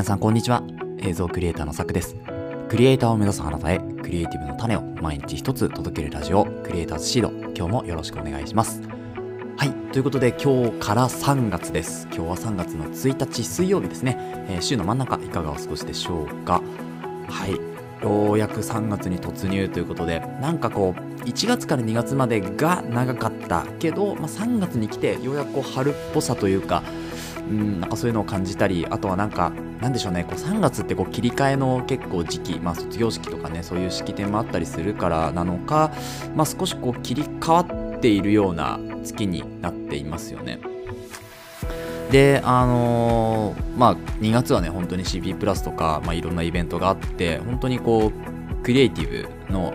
皆さんこんにちは。映像クリエイターのさくです。クリエイターを目指すあなたへクリエイティブの種を毎日一つ届けるラジオクリエイターズシード。今日もよろしくお願いします。はい。ということで今日から3月です。今日は3月の1日水曜日ですね、えー週の真ん中いかがお過ごしでしょうか。はい。ようやく3月に突入ということでなんかこう1月から2月までが長かったけど、まあ、3月に来てようやくこう春っぽさというかうん、なんかそういうのを感じたり、あとはなんか、なんでしょうね、こう3月ってこう切り替えの結構時期、まあ卒業式とかね、そういう式典もあったりするからなのか、まあ少しこう切り替わっているような月になっていますよね。で、あのーまあ2月はね、本当に CP プラスとか、まあいろんなイベントがあって、本当にこう、クリエイティブの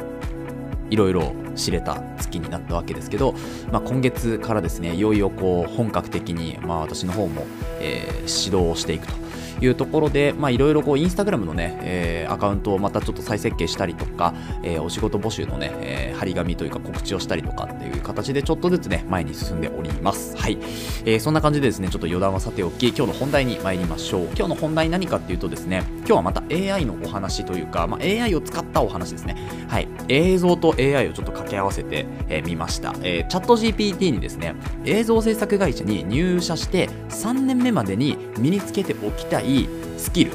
いろいろ知れた月になったわけですけど、まあ、今月からですねいよいよこう本格的に、まあ、私の方も、えー指導をしていくというところでまあいろいろこうインスタグラムのね、えーアカウントをまたちょっと再設計したりとか、えーお仕事募集のね、えー張り紙というか告知をしたりとかっていう形でちょっとずつね前に進んでおります。はい、えーそんな感じでですねちょっと余談はさておき今日の本題に参りましょう。今日の本題何かっていうとですね今日はまた AI のお話というか、まあ、AI を使ったお話ですね。はい。映像と AI をちょっと掛け合わせてみ、えーました、えーチャット GPT にですね映像制作会社に入社して3年目までに身につけておきたいスキル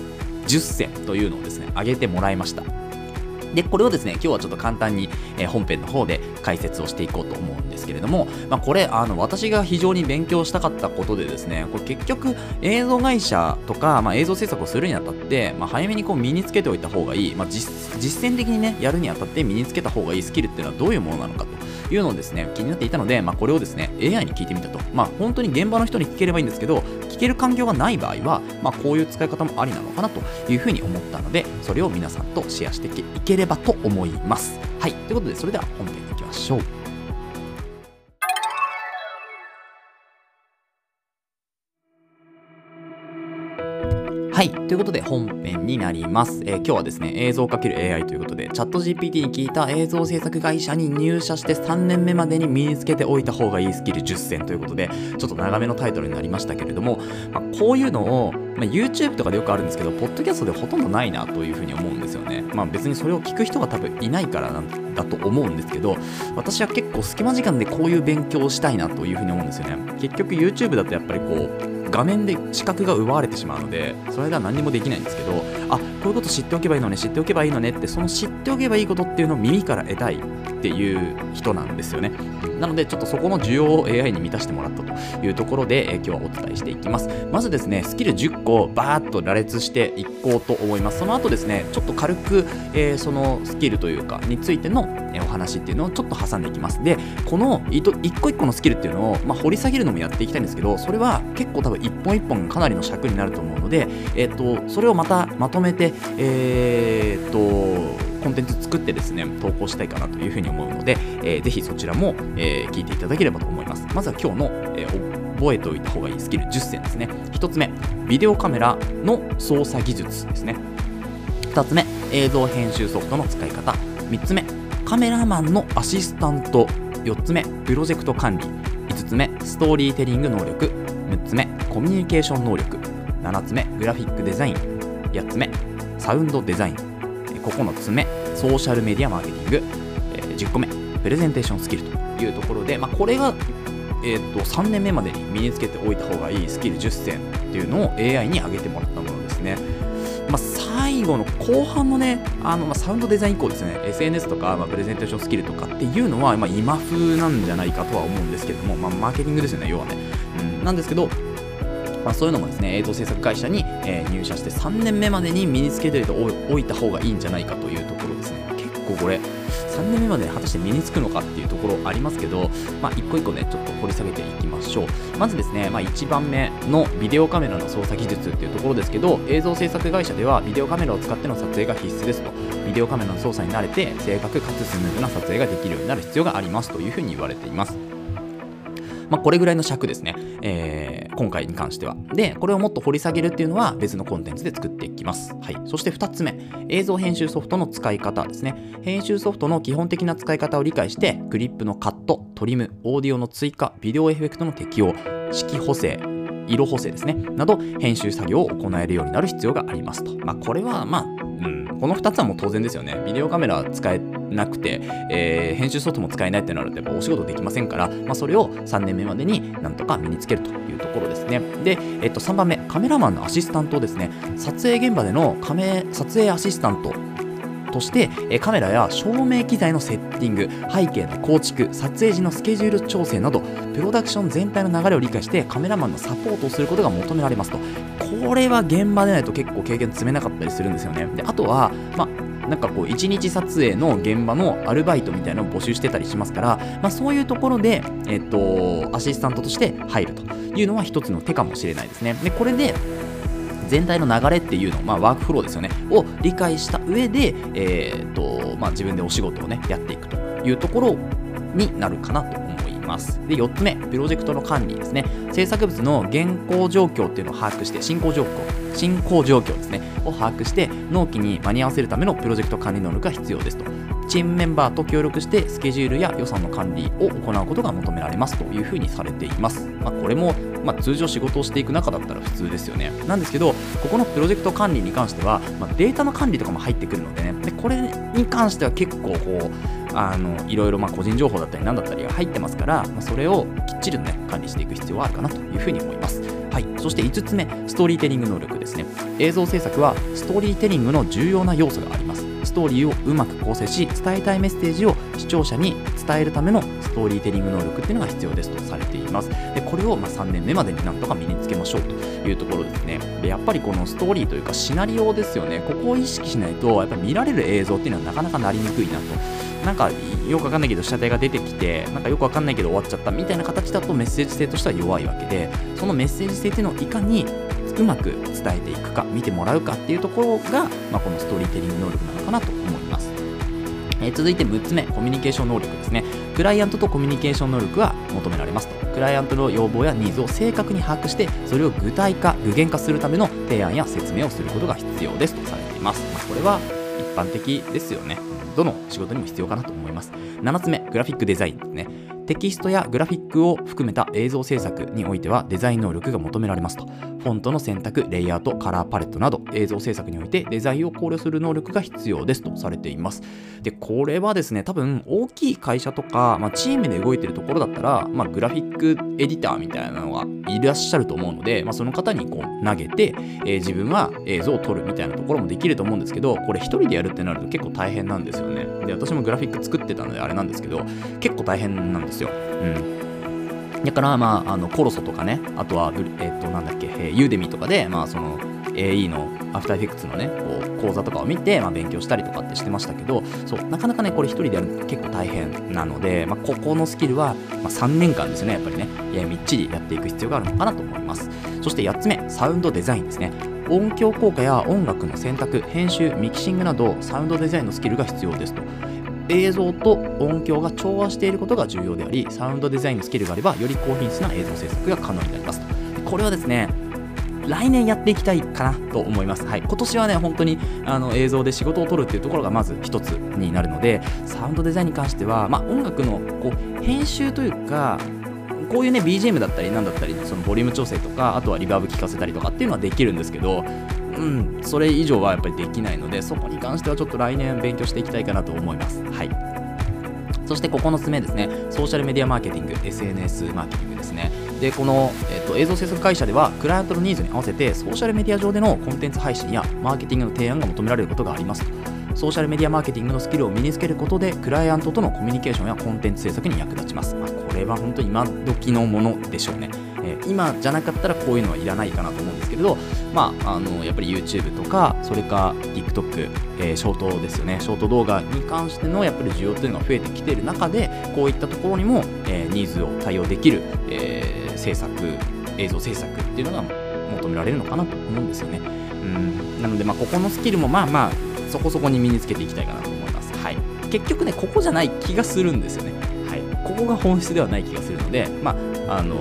10選というのをですね上げてもらいました。でこれをですね今日はちょっと簡単に、えー本編の方で解説をしていこうと思うんですけれども、まあ、これあの私が非常に勉強したかったことでですねこれ結局映像会社とか、まあ、映像制作をするにあたって、まあ、早めにこう身につけておいた方がいい、まあ、実実践的にねやるにあたって身につけた方がいいスキルっていうのはどういうものなのかというのをですね気になっていたので、まあ、これをですね AI に聞いてみたと。まあ本当に現場の人に聞ければいいんですけどける環境がない場合は、まあ、こういう使い方もありなのかなというふうに思ったのでそれを皆さんとシェアしていければと思います。はい。ということでそれでは本編に行きましょう。はい。ということで本編になります。えー今日はですね、映像 ×AI ということで、チャット GPT に聞いた映像制作会社に入社して3年目までに身につけておいた方がいいスキル10選ということで、ちょっと長めのタイトルになりましたけれども、まあこういうのを、まあ YouTube とかでよくあるんですけど、ポッドキャストでほとんどないなというふうに思うんですよね。まあ別にそれを聞く人が多分いないからなんだと思うんですけど、私は結構隙間時間でこういう勉強をしたいなというふうに思うんですよね。結局 YouTube だとやっぱりこう、画面で視覚が奪われてしまうのでそれでは何にもできないんですけどあこういうこと知っておけばいいのね知っておけばいいのねってその知っておけばいいことっていうのを耳から得たいっていう人なんですよね。なのでちょっとそこの需要を AI に満たしてもらったというところで、え今日はお伝えしていきます。まずですねスキル10個をバーッと羅列していこうと思います。その後ですねちょっと軽く、えーそのスキルというかについての、お話っていうのをちょっと挟んでいきます。でこのいと一個一個のスキルっていうのを、まあ、掘り下げるのもやっていきたいんですけどそれは結構多分一本一本かなりの尺になると思うので、えっとそれをまたまとめて、えーっとコンテンツ作ってですね投稿したいかなというふうに思うので、えーぜひそちらも、えー聞いていただければと思います。まずは今日の、えー覚えておいた方がいいスキル10選ですね。1つ目ビデオカメラの操作技術ですね。2つ目映像編集ソフトの使い方。3つ目カメラマンのアシスタント。4つ目プロジェクト管理。5つ目ストーリーテリング能力。6つ目コミュニケーション能力。7つ目グラフィックデザイン。8つ目サウンドデザイン9つ目ソーシャルメディアマーケティング10個目プレゼンテーションスキルというところで、まあ、これが、えー、と3年目までに身につけておいた方がいいスキル10選っていうのを AI に上げてもらったものですね。まあ、最後の後半のね、あのまあサウンドデザイン以降ですね、SNS とか、まあ、プレゼンテーションスキルとかっていうのは、まあ、今風なんじゃないかとは思うんですけども、まあ、マーケティングですよね、要はね。うん、なんですけど、まあ、そういうのもですね、映像制作会社に、え入社して3年目までに身につけておいた方がいいんじゃないかというところですね。結構これ、3年目まで果たして身につくのかっていうところありますけど、まあ、一個一個ね、ちょっと掘り下げていきましょう。まずですね、まあ、1番目のビデオカメラの操作技術っていうところですけど、映像制作会社ではビデオカメラを使っての撮影が必須ですと。ビデオカメラの操作に慣れて、正確かつスムーズな撮影ができるようになる必要がありますというふうに言われています。まあ、これぐらいの尺ですね、えー今回に関しては。で、これをもっと掘り下げるっていうのは別のコンテンツで作っていきます。はい。そして2つ目、映像編集ソフトの使い方ですね。編集ソフトの基本的な使い方を理解して、クリップのカット、トリム、オーディオの追加、ビデオエフェクトの適用、色補正、色補正ですね、など編集作業を行えるようになる必要がありますと。まあ、これは、まあ、うん、この2つはもう当然ですよね。ビデオカメラ使えなくて、えー、編集ソフトも使えないってなると、やっぱお仕事できませんから、まあ、それを3年目までになんとか身につけるというところですね。で、えっと、3番目、カメラマンのアシスタントですね。撮影現場でのカメ撮影アシスタントとして、カメラや照明機材のセッティング、背景の構築、撮影時のスケジュール調整など、プロダクション全体の流れを理解してカメラマンのサポートをすることが求められますと。これは現場でないと結構経験積めなかったりするんですよね。であとは、ま、なんかこう1日撮影の現場のアルバイトみたいなのを募集してたりしますから、まあ、そういうところで、えっと、アシスタントとして入るというのは一つの手かもしれないですね。でこれで全体の流れっていうの、まあ、ワークフローですよね、を理解した上で、えーとまあ、自分でお仕事をね、やっていくというところになるかなと思います。で、4つ目、プロジェクトの管理ですね。制作物の現行状況っていうのを把握して、進行状況、進行状況ですね、を把握して、納期に間に合わせるためのプロジェクト管理能力が必要ですと。チームメンバーと協力してスケジュールや予算の管理を行うことが求められますというふうにされています。まあ、これも、まあ、通常仕事をしていく中だったら普通ですよね。なんですけど、ここのプロジェクト管理に関しては、まあ、データの管理とかも入ってくるのでね、でこれに関しては結構こう、あのいろいろま個人情報だったり何だったりが入ってますから、ま、それをきっちりとね管理していく必要はあるかなというふうに思います。はい、そして5つ目、ストーリーテリング能力ですね。映像制作はストーリーテリングの重要な要素があります。ストーリーをうまく構成し伝えたいメッセージを視聴者に伝えるためのストーリーテリング能力っていうのが必要ですとされています。でこれをま3年目までになんとか身につけましょうというところですね。でやっぱりこのストーリーというかシナリオですよね。ここを意識しないとやっぱり見られる映像っていうのはなかなかなりにくいなと。なんかよくわかんないけど被写体が出てきてなんかよくわかんないけど終わっちゃったみたいな形だとメッセージ性としては弱いわけでそのメッセージ性っていうのをいかにうまく伝えていくか見てもらうかっていうところが、まあ、このストーリーテリング能力なのかなと思いますえ、続いて6つ目、コミュニケーション能力ですね。クライアントとコミュニケーション能力が求められますと。クライアントの要望やニーズを正確に把握して、それを具体化、具現化するための提案や説明をすることが必要ですとされています。まあ、これは一般的ですよね。どの仕事にも必要かなと思います。7つ目、グラフィックデザインですね。テキストやグラフィックを含めた映像制作においてはデザイン能力が求められますと。フォントの選択、レイアウト、カラーパレットなど映像制作においてデザインを考慮する能力が必要ですとされています。で、これはですね、多分大きい会社とか、まあ、チームで動いてるところだったら、まあ、グラフィックエディターみたいなのがいらっしゃると思うので、まあ、その方にこう投げて、えー、自分は映像を撮るみたいなところもできると思うんですけど、これ一人でやるってなると結構大変なんですよね。で、私もグラフィック作ってたのであれなんですけど、結構大変なんですよ。うん。だから、まあ、あのコロソとかね、あとは、えっ、ー、と、なんだっけ、えー、ユーデミとかで、まあ、その、AE のアフターエフェクツのね、こう講座とかを見て、まあ、勉強したりとかってしてましたけど、そう、なかなかね、これ一人でやるの結構大変なので、まあ、ここのスキルは、まあ、3年間ですね、やっぱりね、いや、みっちりやっていく必要があるのかなと思います。そして8つ目、サウンドデザインですね。音響効果や音楽の選択、編集、ミキシングなど、サウンドデザインのスキルが必要ですと。映像と音響が調和していることが重要でありサウンドデザインのスキルがあればより高品質な映像制作が可能になりますこれはですね来年やっていきたいかなと思います。はい、今年はね、本当にあの映像で仕事を取るっていうところがまず一つになるので、サウンドデザインに関しては、まあ、音楽のこう編集というか、こういうね、BGM だったり、なんだったりそのボリューム調整とか、あとはリバーブ効かせたりとかっていうのはできるんですけど、うん、それ以上はやっぱりできないので、そこに関してはちょっと来年勉強していきたいかなと思います。はい。そして9つ目ですね、ソーシャルメディアマーケティング、SNS マーケティングですね。で、この、えっと、映像制作会社では、クライアントのニーズに合わせて、ソーシャルメディア上でのコンテンツ配信やマーケティングの提案が求められることがあります。ソーシャルメディアマーケティングのスキルを身につけることで、クライアントとのコミュニケーションやコンテンツ制作に役立ちます。まあ、これは本当に今時のものでしょうね。えー、今じゃなかったらこういうのはいらないかなと思うんですけれど、まあ、あのやっぱり YouTube とか、それか TikTok、えー、ショートですよね、ショート動画に関してのやっぱり需要というのが増えてきている中で、こういったところにも、えー、ニーズを対応できる、えー、制作、映像制作っていうのが求められるのかなと思うんですよね。うんなので、まあ、ここのスキルもまあまあそこそこに身につけていきたいかなと思います。はい。結局ね、ここじゃない気がするんですよね。はい。ここが本質ではない気がするので、まあ、あの、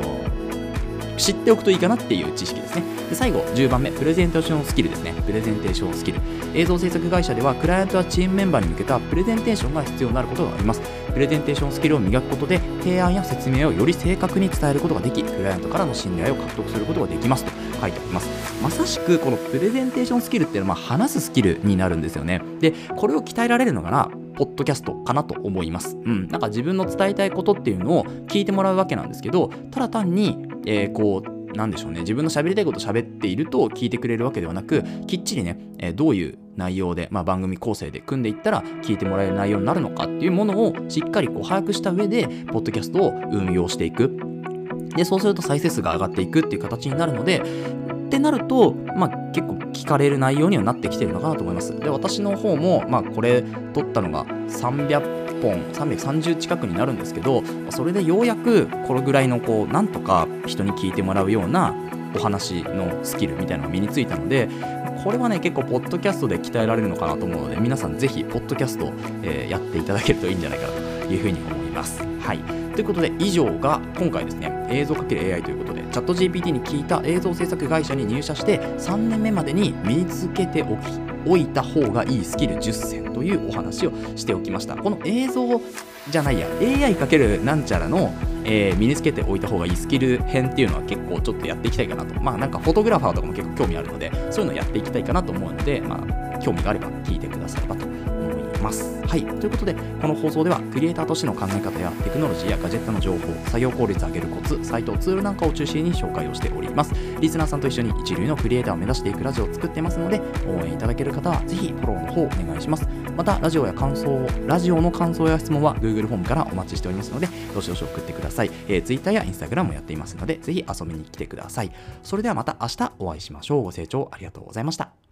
知っておくといいかなっていう知識ですね。で最後、10番目、プレゼンテーションスキルですね。プレゼンテーションスキル。映像制作会社では、クライアントやチームメンバーに向けたプレゼンテーションが必要になることがあります。プレゼンテーションスキルを磨くことで、提案や説明をより正確に伝えることができ、クライアントからの信頼を獲得することができますと書いてあります。まさしく、このプレゼンテーションスキルっていうのは、話すスキルになるんですよね。で、これを鍛えられるのがな、ポッドキャストかなと思います。うん。なんか自分の伝えたいことっていうのを聞いてもらうわけなんですけど、ただ単に、えー、こう、なんでしょうね、自分の喋りたいことを喋っていると聞いてくれるわけではなく、きっちりね、え、どういう内容で、まあ、番組構成で組んでいったら聞いてもらえる内容になるのかっていうものをしっかりこう把握した上で、ポッドキャストを運用していく。で、そうすると再生数が上がっていくっていう形になるので、ってなると、まあ、結構聞かれる内容にはなってきてるのかなと思います。で、私の方も、まあ、これ撮ったのが300本、330近くになるんですけど、それでようやくこれぐらいの、こう、なんとか人に聞いてもらうようなお話のスキルみたいなのが身についたので、これはね、結構、ポッドキャストで鍛えられるのかなと思うので、皆さんぜひ、ポッドキャスト、えー、やっていただけるといいんじゃないかなというふうに思います。はい。ということで、以上が今回ですね、映像 ×AI ということで、チャット GPT に聞いた映像制作会社に入社して3年目までに身につけておきおいた方がいいスキル10選というお話をしておきました。この映像じゃないや、AI× なんちゃらの、えー、身につけておいた方がいいスキル編っていうのは結構ちょっとやっていきたいかなと。まあなんかフォトグラファーとかも結構興味あるので、そういうのやっていきたいかなと思うので、まあ興味があれば聞いてくださればとます。はい。ということで、この放送では、クリエイターとしての考え方やテクノロジーやガジェットの情報、作業効率上げるコツ、サイト、ツールなんかを中心に紹介をしております。リスナーさんと一緒に一流のクリエイターを目指していくラジオを作ってますので、応援いただける方は、ぜひフォローの方をお願いします。また、ラジオや感想、ラジオの感想や質問は Google フォームからお待ちしておりますので、どしどし送ってください。えー、Twitter や Instagram もやっていますので、ぜひ遊びに来てください。それではまた明日お会いしましょう。ご清聴ありがとうございました。